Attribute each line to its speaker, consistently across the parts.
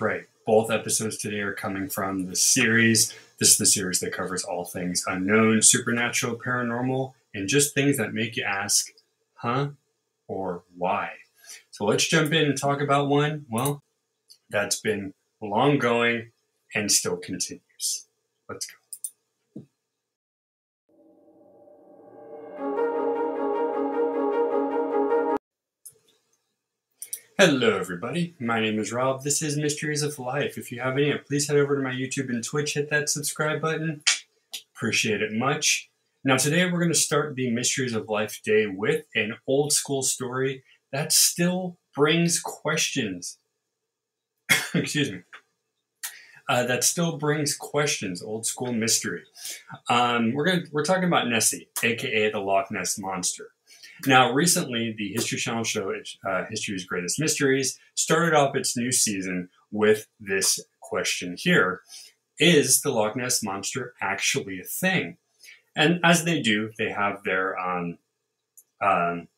Speaker 1: Right. Both episodes today are coming from the series. This is the series that covers all things unknown, supernatural, paranormal, and just things that make you ask, huh? Or why? So let's jump in and talk about one, well, that's been long going and still continues. Let's go. Hello, everybody. My name is Rob. This is Mysteries of Life. If you have any, please head over to my YouTube and Twitch, hit that subscribe button. Appreciate it much. Now, today we're going to start the Mysteries of Life day with an old school story that still brings questions. Excuse me. Uh, that still brings questions. Old school mystery. Um, we're gonna we're talking about Nessie, aka the Loch Ness monster. Now, recently, the History Channel show uh, History's Greatest Mysteries started off its new season with this question here Is the Loch Ness Monster actually a thing? And as they do, they have their um, um,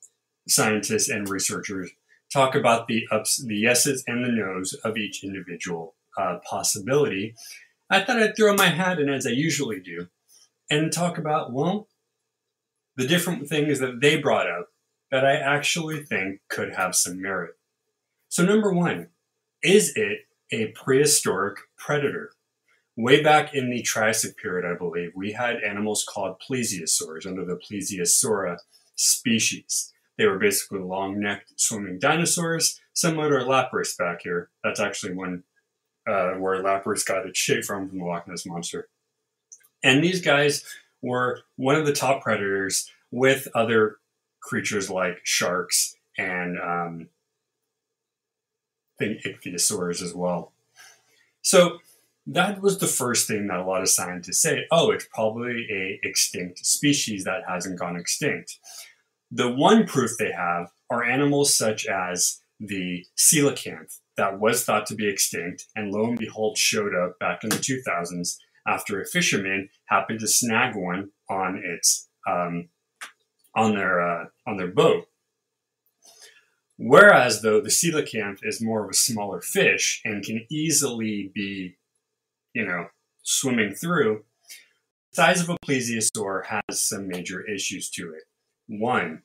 Speaker 1: scientists and researchers talk about the ups, the yeses, and the nos of each individual uh, possibility. I thought I'd throw my hat in as I usually do and talk about, well, the different things that they brought up that I actually think could have some merit. So, number one, is it a prehistoric predator? Way back in the Triassic period, I believe, we had animals called plesiosaurs under the Plesiosaura species. They were basically long necked swimming dinosaurs, similar to Lapras back here. That's actually one uh, where Lapras got its shape from, from the Loch Ness Monster. And these guys were one of the top predators with other creatures like sharks and um, think ichthyosaurs as well. So that was the first thing that a lot of scientists say. Oh, it's probably a extinct species that hasn't gone extinct. The one proof they have are animals such as the coelacanth that was thought to be extinct, and lo and behold, showed up back in the 2000s after a fisherman happened to snag one on its um, on their uh, on their boat. Whereas though the coelacanth is more of a smaller fish and can easily be, you know, swimming through, the size of a plesiosaur has some major issues to it. One,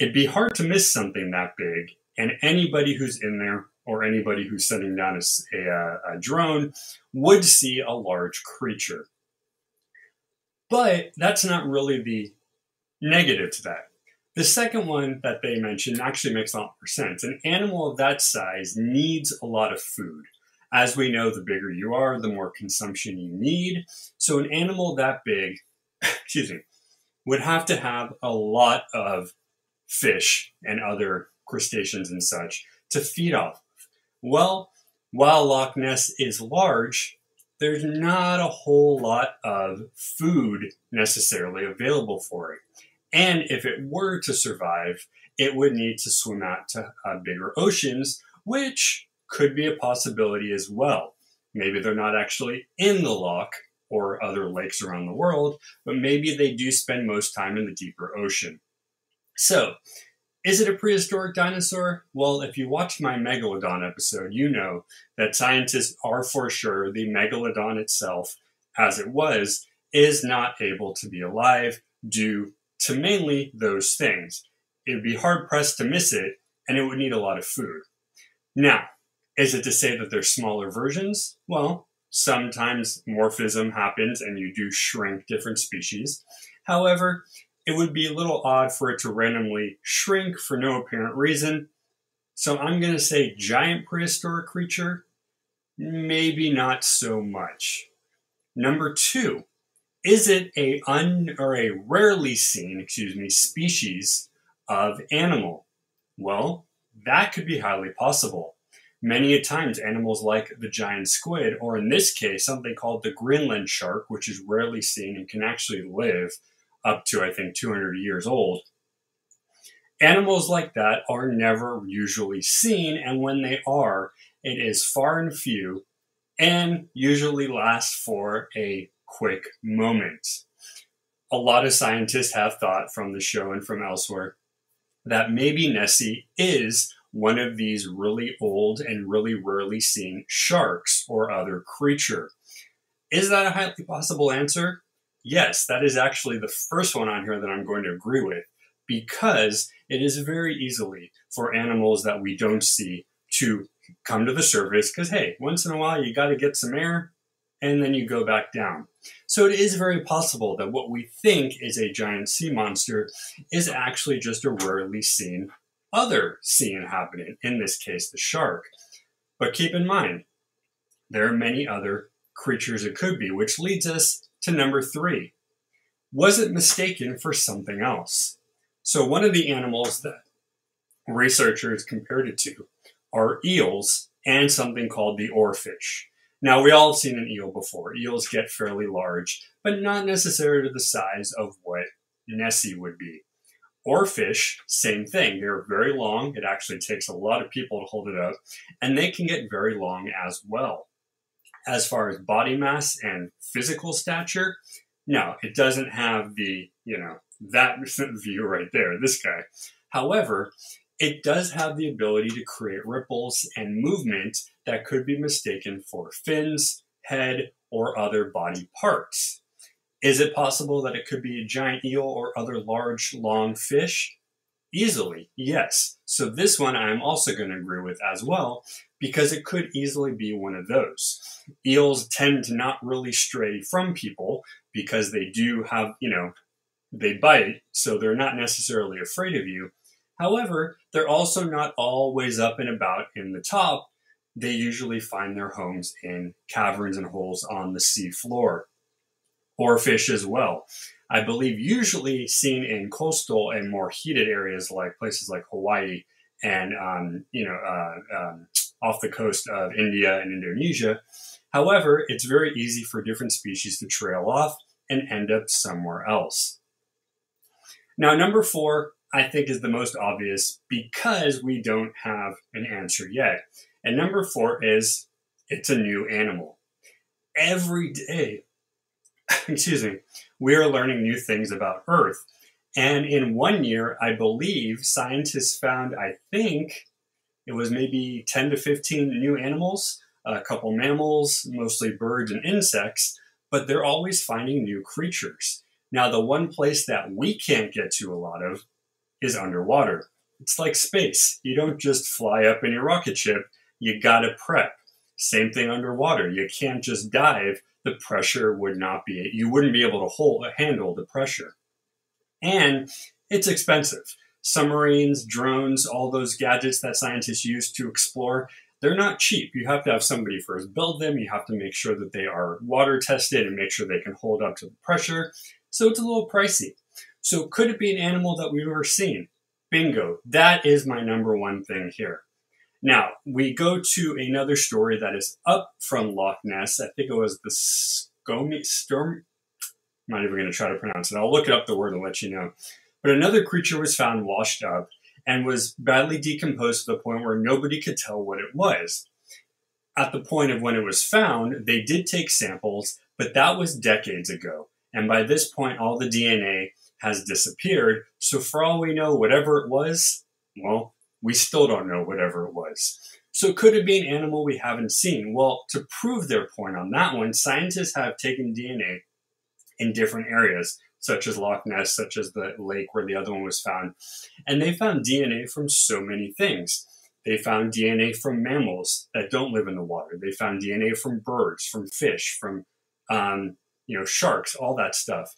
Speaker 1: it'd be hard to miss something that big, and anybody who's in there or anybody who's sending down a, a, uh, a drone would see a large creature. But that's not really the negative to that. The second one that they mentioned actually makes a lot more sense. An animal of that size needs a lot of food. As we know, the bigger you are, the more consumption you need. So an animal that big, excuse me, would have to have a lot of fish and other crustaceans and such to feed off. Well, while Loch Ness is large, there's not a whole lot of food necessarily available for it. And if it were to survive, it would need to swim out to uh, bigger oceans, which could be a possibility as well. Maybe they're not actually in the loch or other lakes around the world, but maybe they do spend most time in the deeper ocean. So, is it a prehistoric dinosaur? Well, if you watched my Megalodon episode, you know that scientists are for sure the Megalodon itself, as it was, is not able to be alive due to mainly those things. It would be hard pressed to miss it, and it would need a lot of food. Now, is it to say that there's smaller versions? Well, sometimes morphism happens and you do shrink different species. However, it would be a little odd for it to randomly shrink for no apparent reason. So I'm going to say giant prehistoric creature, maybe not so much. Number two, is it a un or a rarely seen, excuse me, species of animal? Well, that could be highly possible. Many a times, animals like the giant squid, or in this case, something called the Greenland shark, which is rarely seen and can actually live up to, I think, 200 years old. Animals like that are never usually seen, and when they are, it is far and few and usually lasts for a quick moment. A lot of scientists have thought from the show and from elsewhere that maybe Nessie is one of these really old and really rarely seen sharks or other creature. Is that a highly possible answer? Yes, that is actually the first one on here that I'm going to agree with because it is very easily for animals that we don't see to come to the surface because, hey, once in a while you got to get some air and then you go back down. So it is very possible that what we think is a giant sea monster is actually just a rarely seen other sea inhabitant, in this case, the shark. But keep in mind, there are many other creatures it could be, which leads us to number three. Was it mistaken for something else? So, one of the animals that researchers compared it to are eels and something called the oarfish. Now, we all have seen an eel before. Eels get fairly large, but not necessarily the size of what Nessie would be. Oarfish, same thing. They're very long. It actually takes a lot of people to hold it up, and they can get very long as well. As far as body mass and physical stature, no, it doesn't have the, you know, that view right there, this guy. However, it does have the ability to create ripples and movement that could be mistaken for fins, head, or other body parts. Is it possible that it could be a giant eel or other large, long fish? Easily, yes. So this one I'm also going to agree with as well, because it could easily be one of those. Eels tend to not really stray from people because they do have, you know, they bite, so they're not necessarily afraid of you. However, they're also not always up and about in the top. They usually find their homes in caverns and holes on the sea floor, or fish as well. I believe usually seen in coastal and more heated areas like places like Hawaii and um, you know uh, um, off the coast of India and Indonesia. However, it's very easy for different species to trail off and end up somewhere else. Now, number four, I think, is the most obvious because we don't have an answer yet. And number four is it's a new animal. Every day, excuse me, we are learning new things about Earth. And in one year, I believe scientists found, I think it was maybe 10 to 15 new animals, a couple mammals, mostly birds and insects, but they're always finding new creatures. Now, the one place that we can't get to a lot of is underwater. It's like space. You don't just fly up in your rocket ship, you gotta prep. Same thing underwater. You can't just dive. The pressure would not be, you wouldn't be able to hold, handle the pressure. And it's expensive. Submarines, drones, all those gadgets that scientists use to explore, they're not cheap. You have to have somebody first build them. You have to make sure that they are water tested and make sure they can hold up to the pressure. So it's a little pricey. So could it be an animal that we've ever seen? Bingo. That is my number one thing here. Now, we go to another story that is up from Loch Ness. I think it was the Scomi Storm. I'm not even going to try to pronounce it. I'll look it up the word and let you know. But another creature was found washed up and was badly decomposed to the point where nobody could tell what it was. At the point of when it was found, they did take samples, but that was decades ago. And by this point, all the DNA has disappeared. So for all we know, whatever it was, well, we still don't know whatever it was. So could it be an animal we haven't seen? Well, to prove their point on that one, scientists have taken DNA in different areas, such as Loch Ness, such as the lake where the other one was found. And they found DNA from so many things. They found DNA from mammals that don't live in the water. They found DNA from birds, from fish, from um, you know, sharks, all that stuff.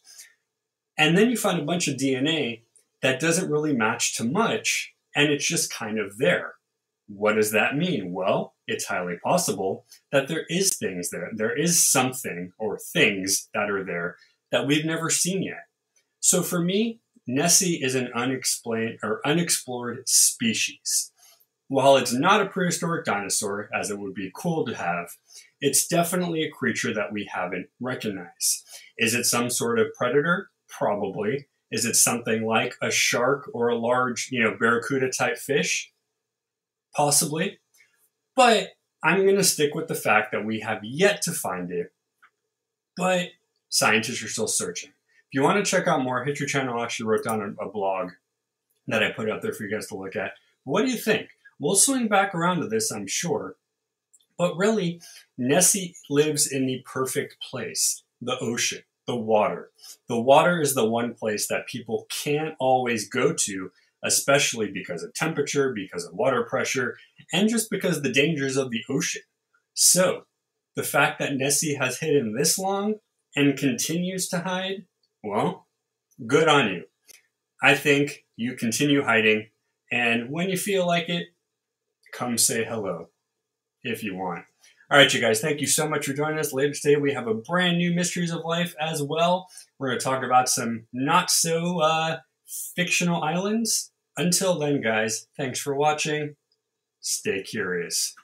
Speaker 1: And then you find a bunch of DNA that doesn't really match to much, and it's just kind of there. What does that mean? Well, it's highly possible that there is things there. There is something or things that are there that we've never seen yet. So for me, Nessie is an unexplained or unexplored species. While it's not a prehistoric dinosaur, as it would be cool to have, it's definitely a creature that we haven't recognized. Is it some sort of predator? Probably. Is it something like a shark or a large, you know, barracuda type fish? Possibly. But I'm going to stick with the fact that we have yet to find it, but scientists are still searching. If you want to check out more, your channel. Actually wrote down a, a blog that I put out there for you guys to look at. What do you think? We'll swing back around to this, I'm sure. But really, Nessie lives in the perfect place the ocean, the water. The water is the one place that people can't always go to, especially because of temperature, because of water pressure, and just because of the dangers of the ocean. So, the fact that Nessie has hidden this long and continues to hide, well, good on you. I think you continue hiding, and when you feel like it, come say hello if you want. All right, you guys, thank you so much for joining us. Later today, we have a brand new Mysteries of Life as well. We're going to talk about some not so uh, fictional islands. Until then, guys, thanks for watching. Stay curious.